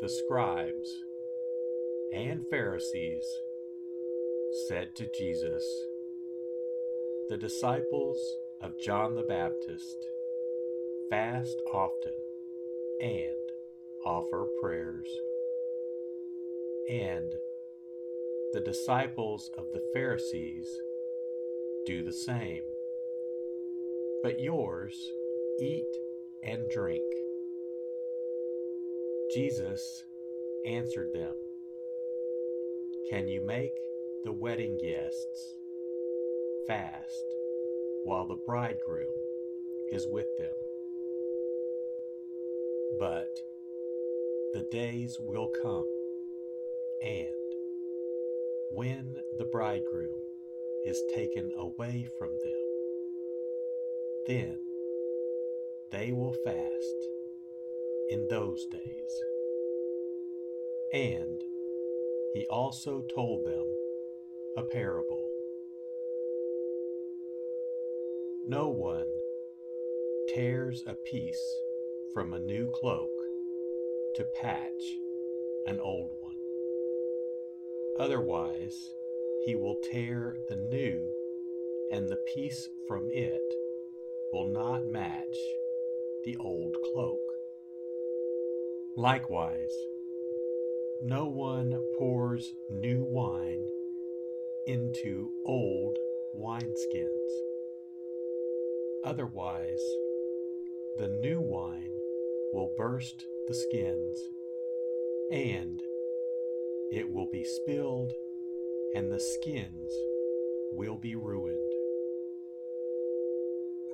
The scribes and Pharisees said to Jesus, The disciples of John the Baptist fast often and offer prayers, and the disciples of the Pharisees do the same. But yours eat and drink. Jesus answered them, Can you make the wedding guests fast while the bridegroom is with them? But the days will come, and when the bridegroom is taken away from them, then they will fast in those days. And he also told them a parable. No one tears a piece from a new cloak to patch an old one. Otherwise, he will tear the new, and the piece from it will not match the old cloak. Likewise, no one pours new wine into old wineskins. Otherwise, the new wine will burst the skins, and it will be spilled, and the skins will be ruined.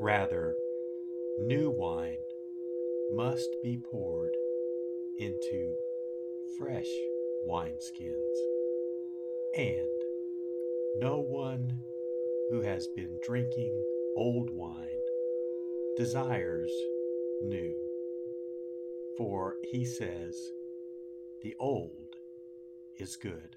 Rather, new wine must be poured into fresh wineskins, and no one who has been drinking old wine desires new. For he says, the old is good.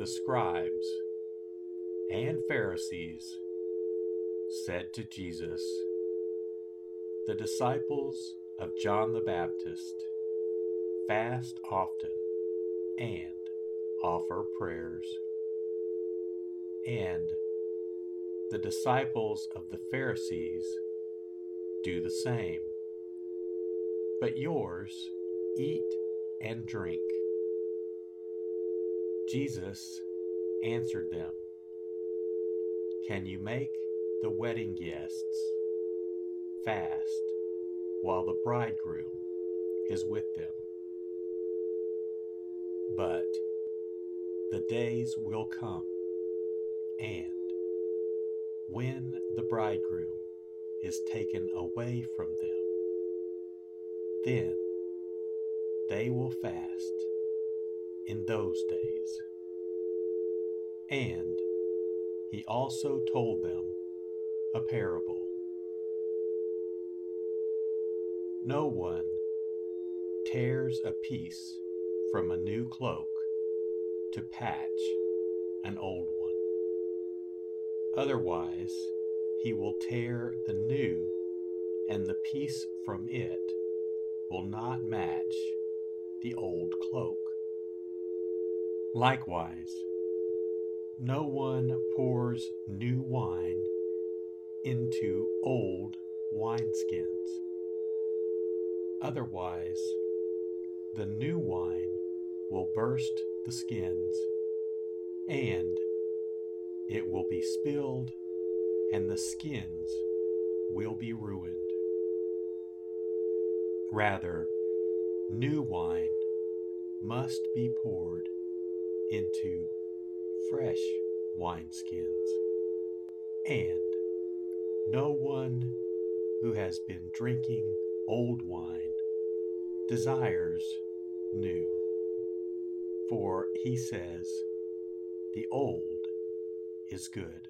The scribes and Pharisees said to Jesus, The disciples of John the Baptist fast often and offer prayers, and the disciples of the Pharisees do the same. But yours eat and drink. Jesus answered them, Can you make the wedding guests fast while the bridegroom is with them? But the days will come, and when the bridegroom is taken away from them, then they will fast in those days. And he also told them a parable. No one tears a piece from a new cloak to patch an old one. Otherwise, he will tear the new, and the piece from it will not match the old cloak. Likewise, no one pours new wine into old wineskins. Otherwise, the new wine will burst the skins, and it will be spilled, and the skins will be ruined. Rather, new wine must be poured into fresh wineskins. And no one who has been drinking old wine desires new. For he says, the old is good.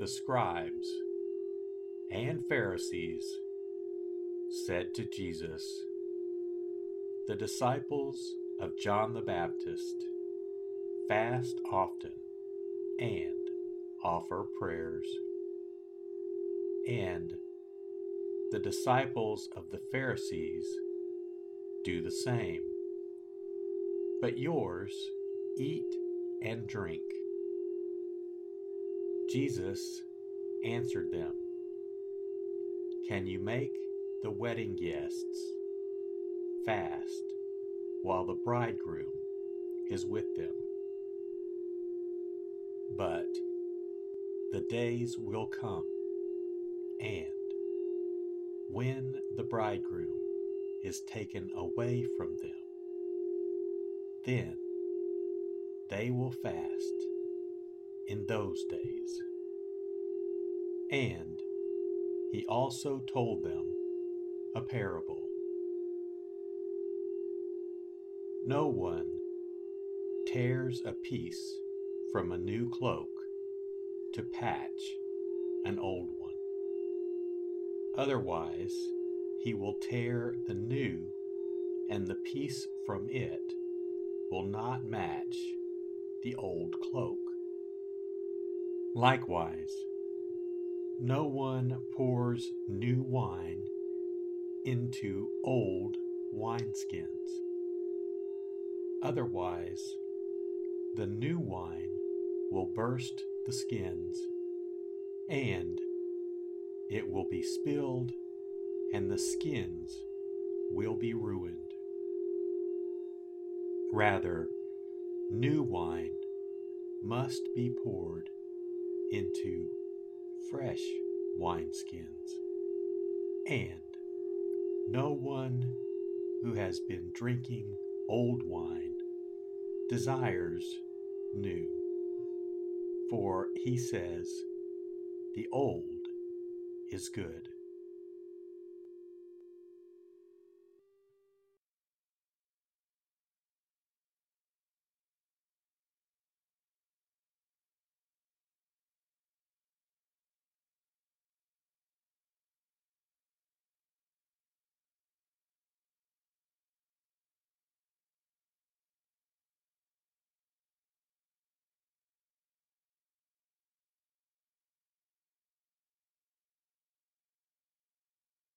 The scribes and Pharisees said to Jesus, The disciples of John the Baptist fast often and offer prayers, and the disciples of the Pharisees do the same. But yours eat and drink. Jesus answered them, Can you make the wedding guests fast while the bridegroom is with them. But the days will come, and when the bridegroom is taken away from them, then they will fast in those days. And he also told them a parable. No one tears a piece from a new cloak to patch an old one. Otherwise, he will tear the new, and the piece from it will not match the old cloak. Likewise, no one pours new wine into old wineskins. Otherwise, the new wine will burst the skins, and it will be spilled, and the skins will be ruined. Rather, new wine must be poured into fresh wineskins, and no one who has been drinking old wine desires new. For he says, the old is good.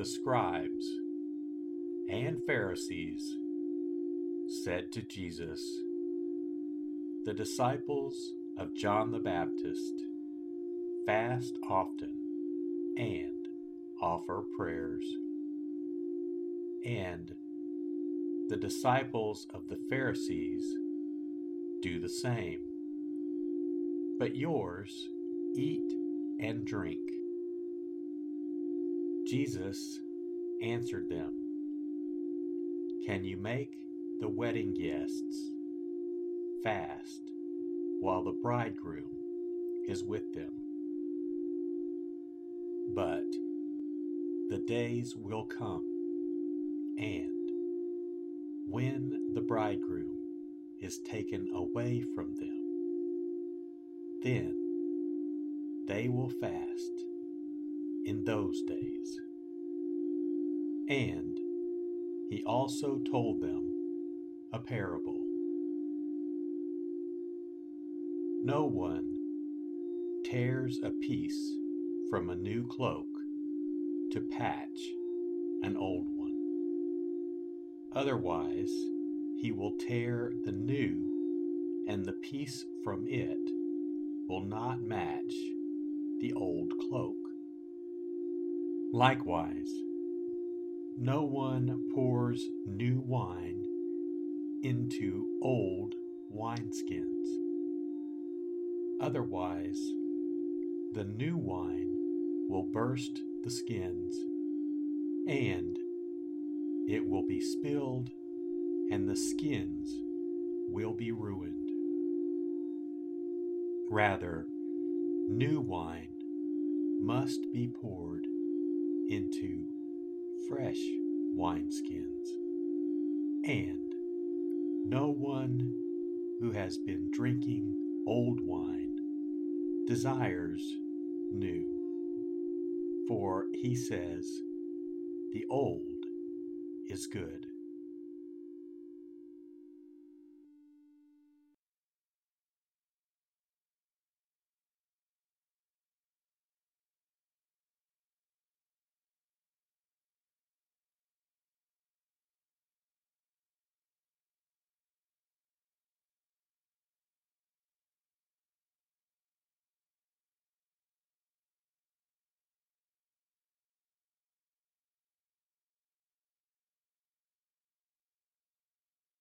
The scribes and Pharisees said to Jesus, The disciples of John the Baptist fast often and offer prayers, and the disciples of the Pharisees do the same. But yours eat and drink. Jesus answered them, Can you make the wedding guests fast while the bridegroom is with them? But the days will come, and when the bridegroom is taken away from them, then they will fast in those days. And he also told them a parable. No one tears a piece from a new cloak to patch an old one. Otherwise, he will tear the new, and the piece from it will not match the old cloak. Likewise, no one pours new wine into old wineskins. Otherwise, the new wine will burst the skins, and it will be spilled, and the skins will be ruined. Rather, new wine must be poured into fresh wineskins, and no one who has been drinking old wine desires new. For he says, the old is good.